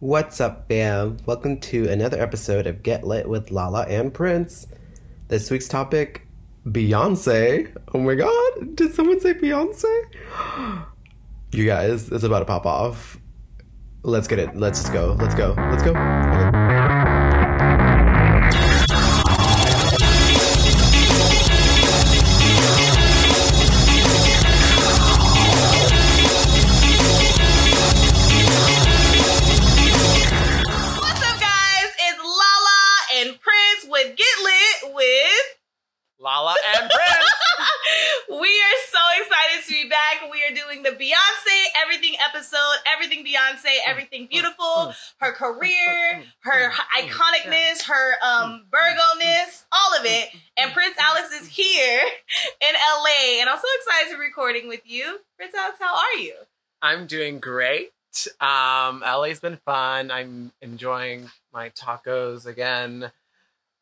What's up, fam? Welcome to another episode of Get Lit with Lala and Prince. This week's topic Beyonce. Oh my god, did someone say Beyonce? You guys, it's about to pop off. Let's get it. Let's just go. Let's go. Let's go. The Beyonce Everything episode. Everything Beyonce, mm. everything beautiful. Mm. Her career, mm. her iconicness, her um Virgo-ness, all of it. And Prince Alex is here in LA, and I'm so excited to be recording with you. Prince Alex, how are you? I'm doing great. Um, LA's been fun. I'm enjoying my tacos again.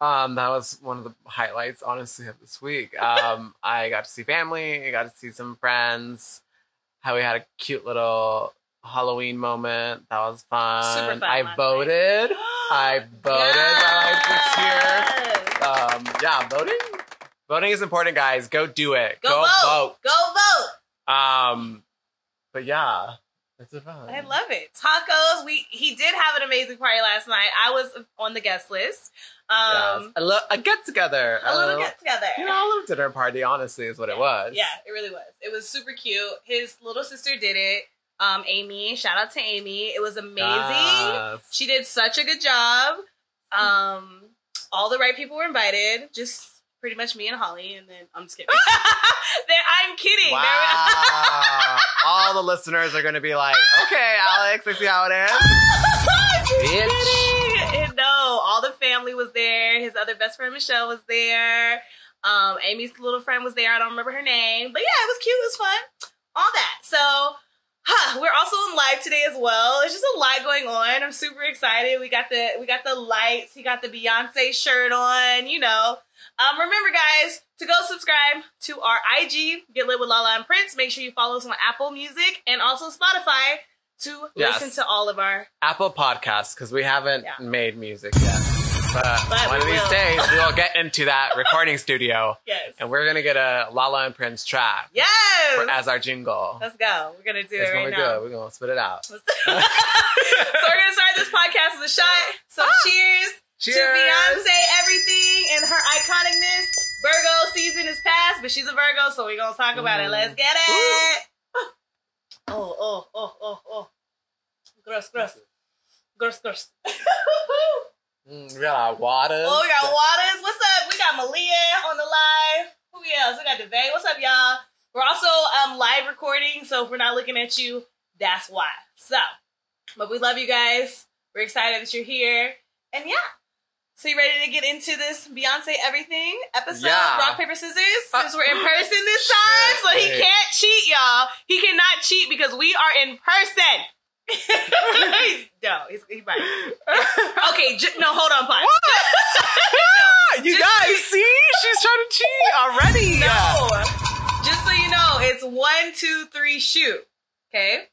Um, that was one of the highlights, honestly, of this week. Um, I got to see family. I got to see some friends. How we had a cute little Halloween moment. That was fun. Super fun I voted. I voted Yes. while I was here. Um, yeah, voting. Voting is important, guys. Go do it. Go, vote. Go vote. Um, but yeah, it's a fun. I love it. Tacos. We he did have an amazing party last night. I was on the guest list. Um, Yes. a, lo- a get together, a little get together. You know, a little dinner party. Honestly, is what it was. Yeah, it really was. It was super cute. His little sister did it. Um, Amy. Shout out to Amy. It was amazing. Yes. She did such a good job. Um, all the right people were invited. Just pretty much me and Holly, and then I'm just kidding. I'm kidding. There- Wow. All the listeners are going to be like, okay, Alex, I see how it is. Bitch. And No, all the family was there. His other best friend Michelle was there. Um, Amy's little friend was there. I don't remember her name, but yeah, it was cute. It was fun. All that. So, huh, we're also in live today as well. It's just a lot going on. I'm super excited. We got the we got the lights. He got the Beyonce shirt on. You know. Um, remember, guys, to go subscribe to our IG, Get Lit with Lala and Prince. Make sure you follow us on Apple Music and also Spotify to Yes. listen to all of our Apple Podcasts, because we haven't Yeah. made music yet. But, But one of these will. days, we will get into that recording studio, yes. and we're going to get a Lala and Prince track Yes. for, as our jingle. Let's go. We're gonna do It's it going right to be now. good. We're going to spit it out. so we're gonna start this podcast with a shot. So cheers, to Beyonce, everything and her iconicness. Virgo season is past, but she's a Virgo, so we're gonna talk about it. Mm. Let's get it. Oh, oh, oh, oh, oh. Gross, gross. Gross, gross. Mm, we got our waters. Oh, we got Waters. What's up? We got Malia on the live. Who else? We got Devay. What's up, y'all? We're also um live recording, so if we're not looking at you, that's why. So, but we love you guys. We're excited that you're here. And yeah. So you ready to get into this Beyonce everything episode? Yeah. Rock, paper, scissors? Uh, Since we're in person this time. So he can't cheat, y'all. He cannot cheat because we are in person. he's, no, he's, he's right. Okay, j- no, hold on, pause. you Just guys wait. see? She's trying to cheat already. No. Just so you know, it's one, two, three, shoot. Okay?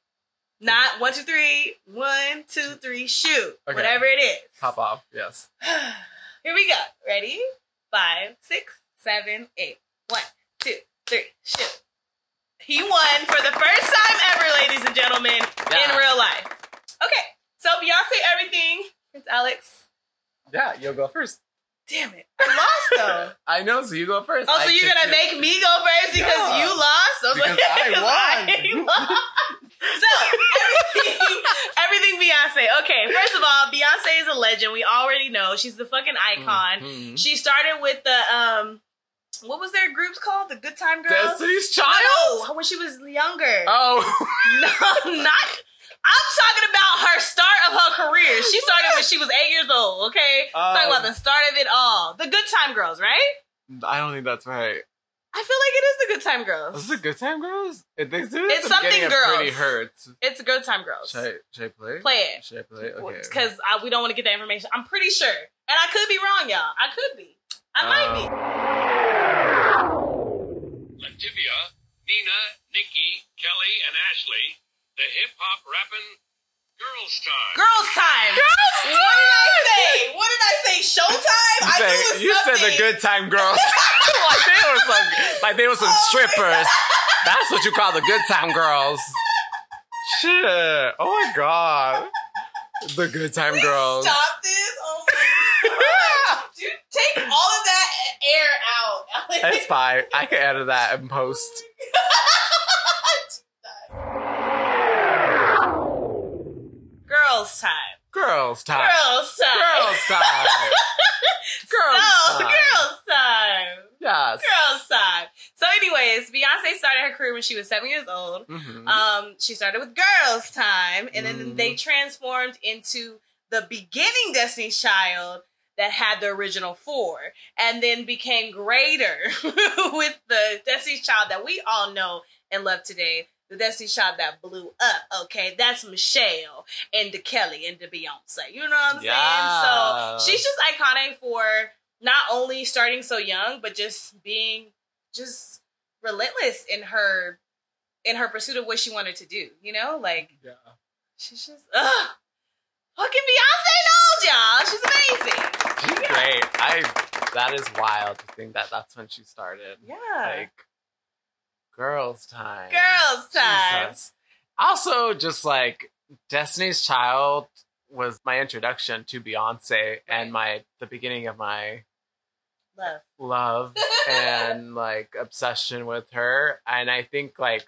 Not one, two, three, one, two, three, shoot. Okay. Whatever it is. Pop off. Yes. Here we go. Ready? Five, six, seven, eight. One, two, three, shoot. He won for the first time ever, ladies and gentlemen, in real life. Okay. So Beyonce everything. It's Alex. Yeah, you'll go first. Damn it. I lost though. I know, so you go first. Oh, so I you're gonna you. make me go first because Yeah. you lost? I was Because like, I won. lost. So everything, everything Beyonce. Okay, first of all, Beyonce is a legend. We already know she's the fucking icon. Mhm. She started with the um, what was their groups called? The Good Time Girls. Destiny's Child. No, when she was younger. Oh, No, not. I'm talking about her start of her career. She started when she was eight years old. Okay, talking Um, about the start of it all. The Good Time Girls, right? I don't think that's right. I feel like it is the Good Time Girls. Is it Good Time Girls? It, they do It's something girls. Pretty hurts. It's a Good Time Girls. Should I, should I play? Play it. Should I play? Okay. Because we don't want to get that information. I'm pretty sure. And I could be wrong, y'all. I could be. I might Uh, be. LaTavia, Nina, Nikki, Kelly, and Ashley, the hip hop rapping Girls' time. Girls time. Girls What did I say? What did I say? Showtime? You, I say- knew it was you said the good time girls. like they were some, like they were some Oh strippers. That's what you call the good time girls. Shit. Oh my god. The good time Please girls. Stop this. Oh my god. Dude, take all of that air out. It's fine. I can edit that and post. Girls time. Girls time. Girls time. Girls time. Girls so, time. girls time. Yes. Girls time. So, anyways, Beyonce started her career when she was seven years old. Mhm. Um, she started with Girls Tyme, and then they transformed into the beginning Destiny's Child that had the original four, and then became greater with the Destiny's Child that we all know and love today. The Destiny Child that blew up. Okay, that's Michelle and the Kelly and the Beyonce. You know what I'm Yeah. saying? So she's just iconic for not only starting so young, but just being just relentless in her in her pursuit of what she wanted to do. You know, like Yeah. she's just ugh. Fucking Beyonce knows y'all. She's amazing. She's great. I. That is wild to think that that's when she started. Yeah. Like, girls' time. Girls time. Jesus. Also, just like Destiny's Child was my introduction to Beyonce and my the beginning of my Love. love and like obsession with her. And I think like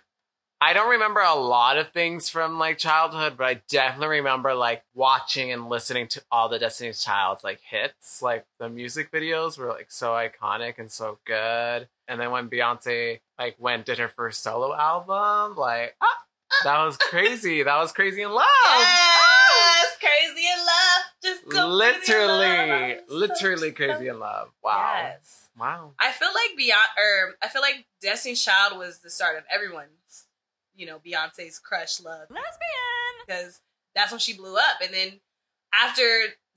I don't remember a lot of things from like childhood, but I definitely remember like watching and listening to all the Destiny's Child's like hits. Like the music videos were like so iconic and so good. And then when Beyonce like went did her first solo album, like ah, that was crazy. that was crazy in love. Yes, crazy in love. Just literally, love. Literally so- crazy in love. Wow. Yes. Wow. I feel like Beyonce, or I feel like Destiny's Child was the start of everyone's, you know, Beyonce's crush love. Lesbian. Because that's when she blew up. And then after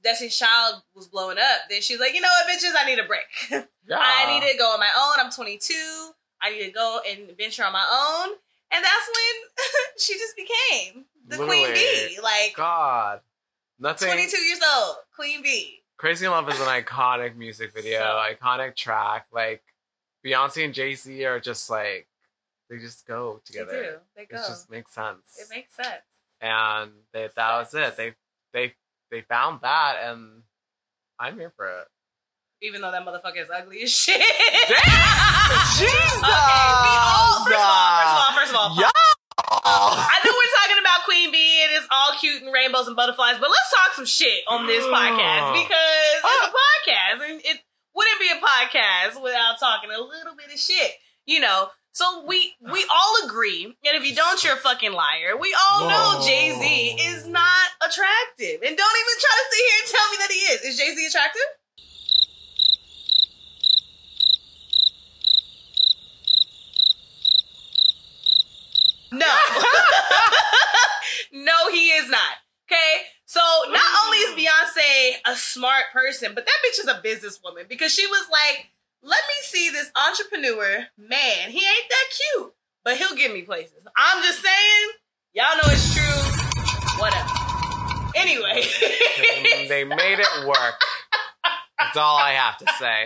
Destiny's Child was blowing up, then she's like, you know what, bitches, I need a break. Yeah. I need to go on my own. I'm 22. I need to go and venture on my own. And that's when she just became the Queen Literally. Bee. Like God. Nothing. 22 years old, Queen Bee. Crazy in Love is an iconic music video, So- iconic track. Like Beyonce and Jay Z are just like they just go together. They do. They It just makes sense. it makes sense. and they, that was it. They they they found that, and I'm here for it. Even though that motherfucker is ugly as shit. Jesus! Okay, we all first of all, first of all, first of all, Yeah. I know we're talking about Queen Bee and it's all cute and rainbows and butterflies, but let's talk some shit on this mm. podcast because it's a ah. podcast and it wouldn't be a podcast without talking a little bit of shit, you know. So we we all agree, and if you don't, you're a fucking liar. We all know Jay Z is not attractive, and don't even try to sit here and tell me that he is. Is Jay Z attractive? No. no, he is not. Okay? So not only is mm. Beyonce a smart person, but that bitch is a businesswoman because she was like, let me see this entrepreneur. Man, he ain't that cute, but he'll give me places. I'm just saying, y'all know it's true. Whatever. Anyway. they made it work. That's all I have to say.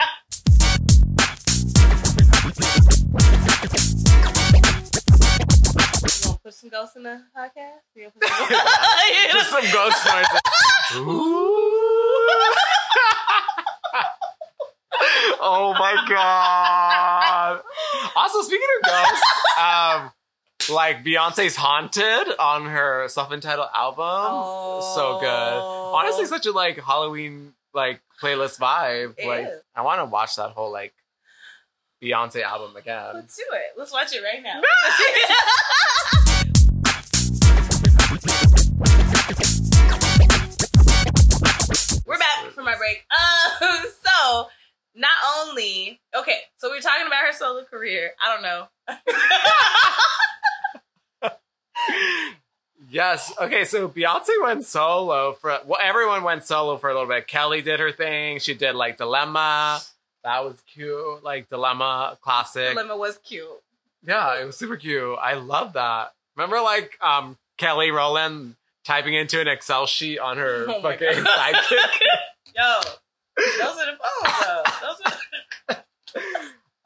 Put some ghosts in the podcast? Put some- You Just some ghost noises. Ooh. Oh my god. Also, speaking of ghosts, um, like Beyonce's Haunted on her self-entitled album. So good. Honestly, such a like Halloween like playlist vibe. It like is. I want to watch that whole like Beyonce album again. Let's do it. Let's watch it right now. We're back from our break. Um, so not only okay, so we are talking about her solo career. I don't know. Yes. Okay. So Beyonce went solo for well, everyone went solo for a little bit. Kelly did her thing. She did like Dilemma. That was cute. Like Dilemma, classic. Dilemma was cute. Yeah, it was super cute. I love that. Remember, like um Kelly Rowland typing into an Excel sheet on her Oh fucking sidekick. Yo, those are the phones, though. Those are.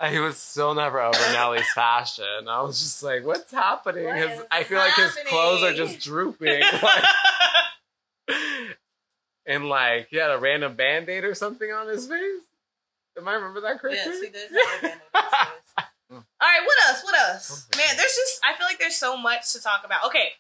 I was still never over Nelly's fashion. I was just like, what's happening? What His, I feel like his clothes are just drooping. Like, and like he had a random band-aid or something on his face. Am I remember that correctly? yes, he does have a band on his face. All right, what else? What else? Man, there's just I feel like there's so much to talk about. Okay,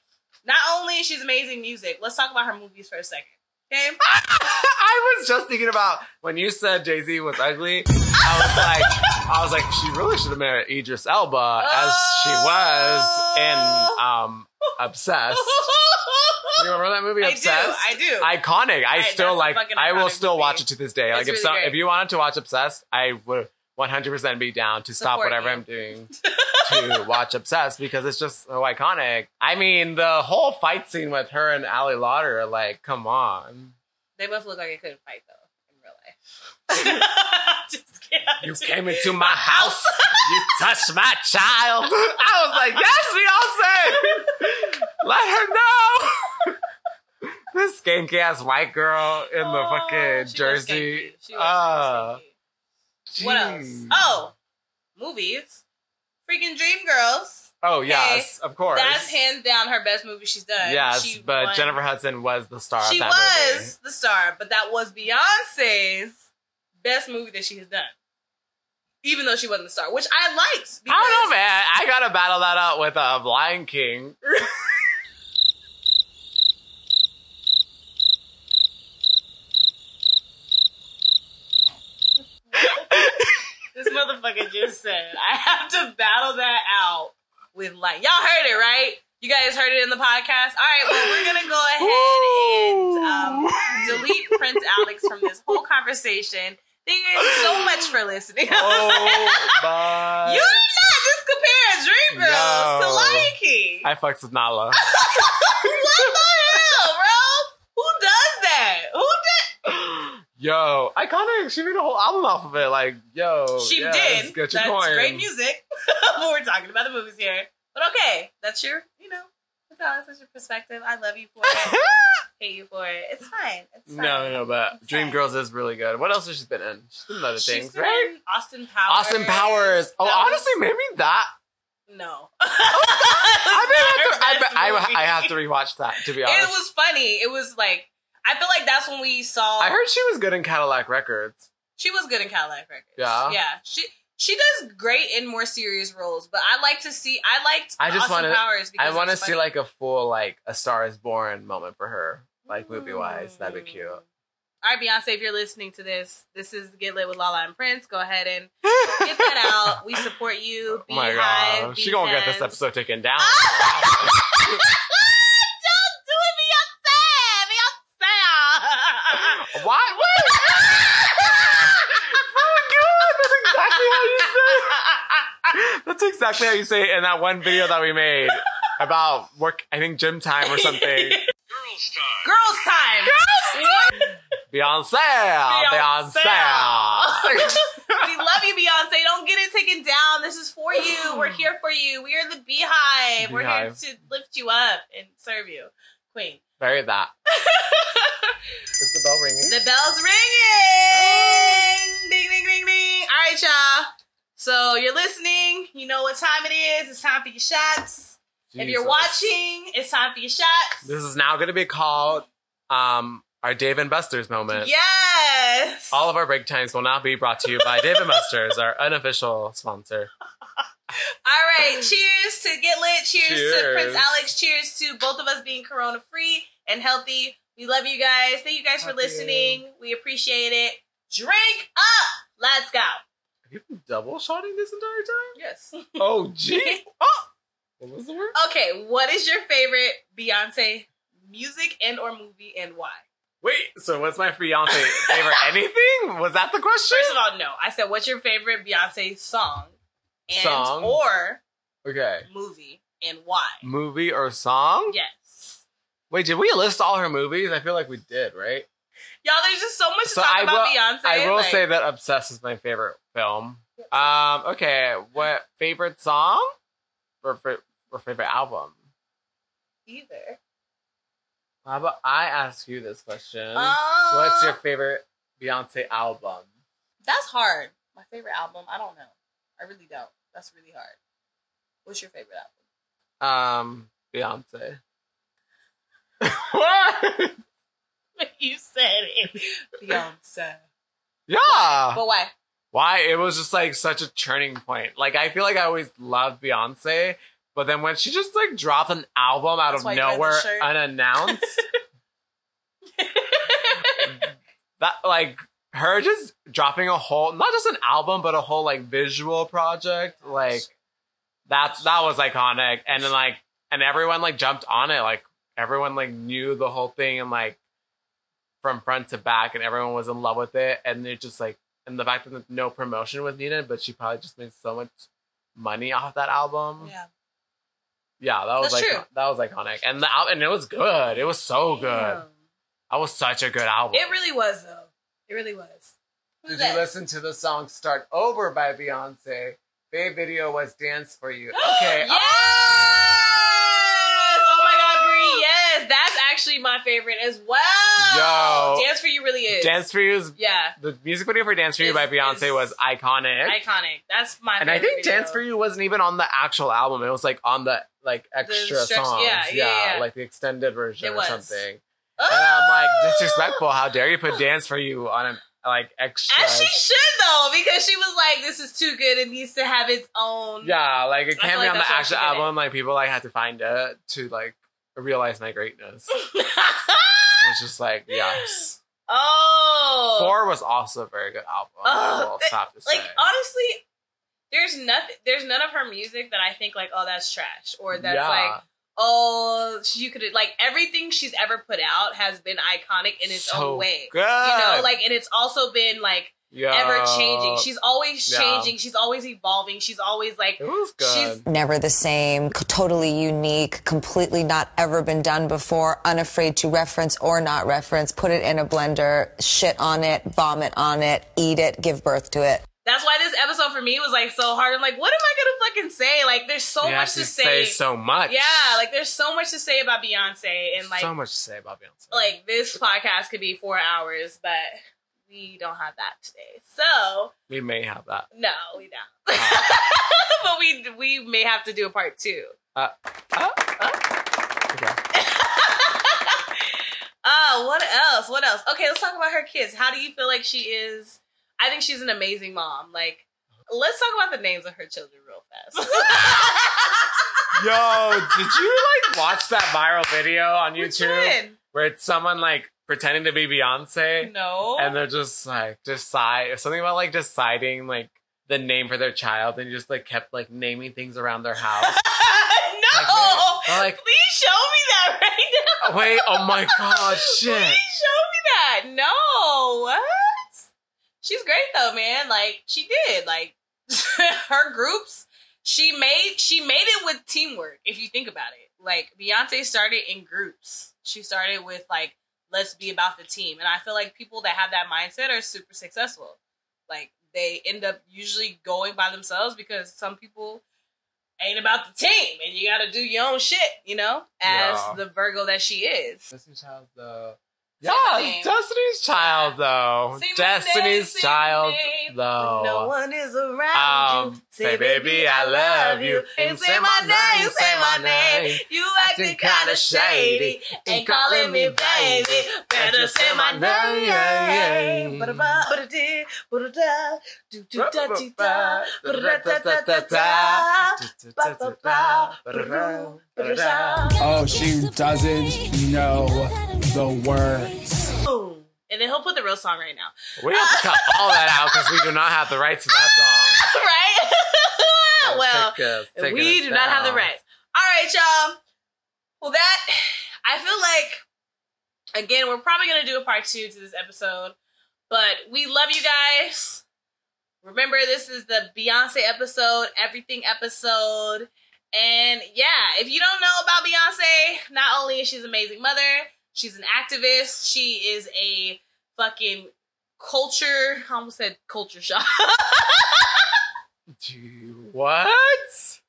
not only is she's amazing music, let's talk about her movies for a second. Okay, I was just thinking about when you said Jay Z was ugly. I was like, I was like, she really should have married Idris Elba as she was in um Obsessed. You remember that movie I do, Obsessed? I do. iconic. I Right, still like. I will still movie. watch it to this day. Like It's if really some, great. if you wanted to watch Obsessed, I would 100 percent be down to stop Support whatever you. I'm doing to watch Obsessed because it's just so iconic. I mean, the whole fight scene with her and Ali Larter, like, come on. They both look like they couldn't fight though in real life. Just kidding. You came into my house. You touched my child. I was like, yes, Beyonce. Let her know. this skanky ass white girl in the Oh, fucking she was jersey. skanky. Ah. Skanky. What else? Oh, movies. Freaking Dreamgirls. Oh yes, of course. That's hands down her best movie she's done. Yes, She but won- Jennifer Hudson was the star She was movie. the star, but that was Beyonce's best movie that she has done. Even though she wasn't the star, which I liked. I don't know, man. I gotta battle that out with uh, Lion King. This motherfucker just said, I have to battle that out with light. Y'all heard it, right? You guys heard it in the podcast? All right, well, we're going to go ahead and um, delete Prince Alex from this whole conversation. Thank you guys so much for listening. oh you did not just compare Dreamgirls to No. Lion King. I fucks with Nala. what the hell, bro? Who does that? Who did? Yo, iconic. She made a whole album off of it. Like, yo, She yes, did. Get your That's coin. great music. but we're talking about the movies here. But okay, that's your, you know, that's, that's your perspective. I love you for it. Hate you for it. It's fine. It's fine. no, no, but It's fine. Dreamgirls is really good. What else has she been in? She's been in other She's things, right? Austin Powers. Austin Powers. Oh, That was- honestly, maybe that. no. Oh, I, may have to, I, I. I have to rewatch that. To be honest, It was funny. It was like I feel like that's when we saw. I heard she was good in Cadillac Records. she was good in Cadillac Records. Yeah? yeah. She she does great in more serious roles, but I like to see. I liked. I just wanna- Powers. Because I want to see like a full like a Star Is Born moment for her, like movie wise. That'd be cute. Mm. All right, Beyonce, if you're listening to this, this is Get Lit with Lala and Prince. Go ahead and get that out. We support you. Oh my BeyHive, god, she gonna get this episode taken down. Don't do it, Beyonce! Beyonce! what? What? oh my god, that's exactly how you say. It. That's exactly how you say it in that one video that we made about work. I think gym time or something. Girls time. Girls time. Beyonce, Beyonce. Beyonce. we love you, Beyonce. Don't get it taken down. This is for you. We're here for you. We are the BeyHive. We're here to lift you up and serve you, Queen. Bury that. Is the bell ringing? The bell's ringing. Ding, ding, ding, ding. All right, y'all. So you're listening. You know what time it is. It's time for your shots. If you're watching, it's time for your shots. this is now going to be called um, our Dave and Buster's moment. yes. All of our break times will now be brought to you by Dave and Buster's, our unofficial sponsor. All right. Cheers to get lit. Cheers, to Prince Alex. Cheers to both of us being corona free and healthy. We love you guys. Thank you guys for Love you. listening. We appreciate it. Drink up. Let's go. Have you been double shotting this entire time? Yes. Oh, gee. oh. What was the word? Okay, what is your favorite Beyonce music and or movie and why? Wait, so what's my Beyonce favorite anything? Was that the question? First of all, no. I said what's your favorite Beyonce song and Song? or Okay. movie and why? Movie or song? Yes. Wait, did we list all her movies? I feel like we did, right? Y'all, there's just so much to talk I about will- Beyonce. I will like- say that Obsessed is my favorite film. Um, okay, what favorite song or, or favorite album? either. How about I ask you this question? Uh, What's your favorite Beyonce album? That's hard. My favorite album. I don't know. I really don't. That's really hard. What's your favorite album? Um, Beyonce. what? you said it. Beyonce. Yeah. But why? Why? It was just like such a turning point. Like I feel like I always loved Beyonce, but then when she just like dropped an album out That's of why you read the nowhere unannounced, that like her just dropping a whole not just an album but a whole like visual project like that's that was iconic. And then like and everyone like jumped on it. Like everyone like knew the whole thing and like from front to back and everyone was in love with it. And it just like and the fact that no promotion was needed but she probably just made so much money off that album. Yeah. yeah that was That's like true. that was iconic. And the and it was good. It was so good. That was such a good album. It really was though. It really was. Who's Did that? you listen to the song "Start Over" by Beyonce? Faye video was "Dance for You." Okay, yes! Oh my god, Brie, yes. That's actually my favorite as well. Yo. Dance for You really is. "Dance for You" is Yeah. the music video for "Dance for You" Is- by Beyonce was iconic, Iconic. That's my favorite. and I think video. "Dance for You" wasn't even on the actual album. It was like on the like extra stretch- songs, yeah, yeah, yeah. like the extended version It or was. something. And I'm like, disrespectful. How dare you put "Dance for You" on an like extra? And she should though, because she was like, "This is too good. It needs to have its own." Yeah, like it can't be like on the that's why she actual album. Like people like had to find it to like realize my greatness. It's just like yes. oh, Four was also a very good album. Oh, th- to say. like honestly, there's nothing. There's none of her music that I think like, oh, that's trash, or that's yeah. like, oh, you could like everything she's ever put out has been iconic in its so own way. Good. You know, like, and it's also been like yeah. ever changing. She's always Yeah. changing. She's always evolving. She's always like, it was she's- never the same, totally unique, completely not ever been done before, unafraid to reference or not reference, put it in a blender, shit on it, vomit on it, eat it, give birth to it. That's why this episode for me was like so hard. I'm like, what am I gonna fucking say? Like, there's so much to to say. so much. yeah, like there's so much to say about Beyonce, and like, so much to say about Beyonce. like this podcast could be four hours, but we don't have that today. So we may have that. no, we don't. but we we may have to do a part two. Uh, uh, uh. Okay. Uh, what else? What else? Okay, let's talk about her kids. How do you feel like she is? I think she's an amazing mom. Like, let's talk about the names of her children real fast. Yo, did you like watch that viral video on YouTube where it's someone like pretending to be Beyonce? No. and they're just like decide something about like deciding like the name for their child and just like kept like naming things around their house. no. Like, like- Please show me that right now. Wait, oh my god, Please shit. show me that. No. What? She's great though, man. Like she did. Like her groups, she made she made it with teamwork. If you think about it, like Beyonce started in groups. She started with like let's be about the team, and I feel like people that have that mindset are super successful. Like they end up usually going by themselves because some people ain't about the team, and you got to do your own shit. You know, as Yeah. the Virgo that she is. Destiny's Child though. Say Yeah. Destiny's Child though. Say my Destiny's name, say my Child name. though. No one is around Um, you. say, baby, I love you. And say my name, say my name. You acting kinda shady. Ain't calling me baby. Better say my name. Ba-da-ba, ba-da-dee, ba-da-da, do-do-da-dee-da, ba-da-da-da-da-da. Ba-ba-ba, ba-da-doo. Oh, she doesn't know the words. Boom. And then he'll put the real song right now. We have to cut all that out because we do not have the rights to that song. right? well, Take us- we do not have the rights. All right, y'all. Well, that I feel like again, we're probably gonna do a part two to this episode, but we love you guys. Remember, this is the Beyonce episode, everything episode. And yeah, if you don't know about Beyonce, not only is she an amazing mother, she's an activist, she is a fucking culture, I almost said culture shock. Gee, What?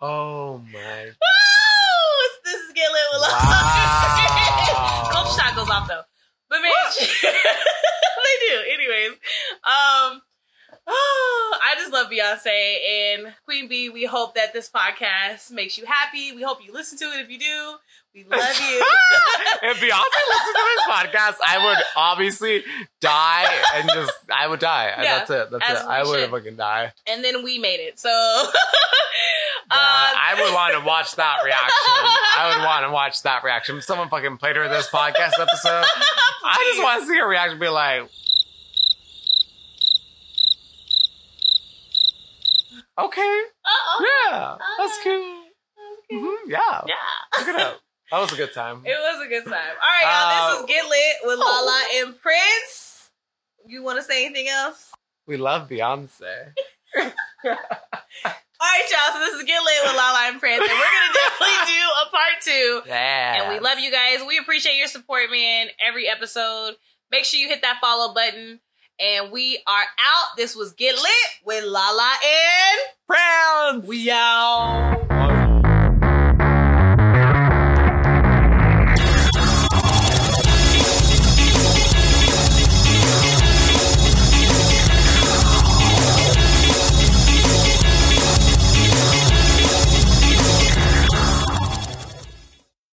Oh my. It's This is Get Lit with Wow. Culture Shock goes off though. But man, they do. Anyways, um, oh, I just love Beyonce and Queen Bee. We hope that this podcast makes you happy. We hope you listen to it. If you do, we love you. if Beyonce listens to this podcast, I would obviously die and just I would die. Yeah, That's it. That's it. I would should. fucking die. and then we made it. So, Uh, I would want to watch that reaction. I would want to watch that reaction. If someone fucking played her this podcast episode, I just want to see her reaction. Be like, okay, Uh-oh. yeah, that's cool. Mhm, yeah, Yeah. look it up. That was a good time. It was a good time. All right, y'all. This Uh, is Get Lit with Lala and Prince. You want to say anything else? We love Beyonce. All right, y'all. So this is Get Lit with Lala and Prince, and we're gonna definitely do a part two. Yeah, And we love you guys. We appreciate your support, man. Every episode. Make sure you hit that follow button and we are out. This was Get Lit with Lala and Browns. We out.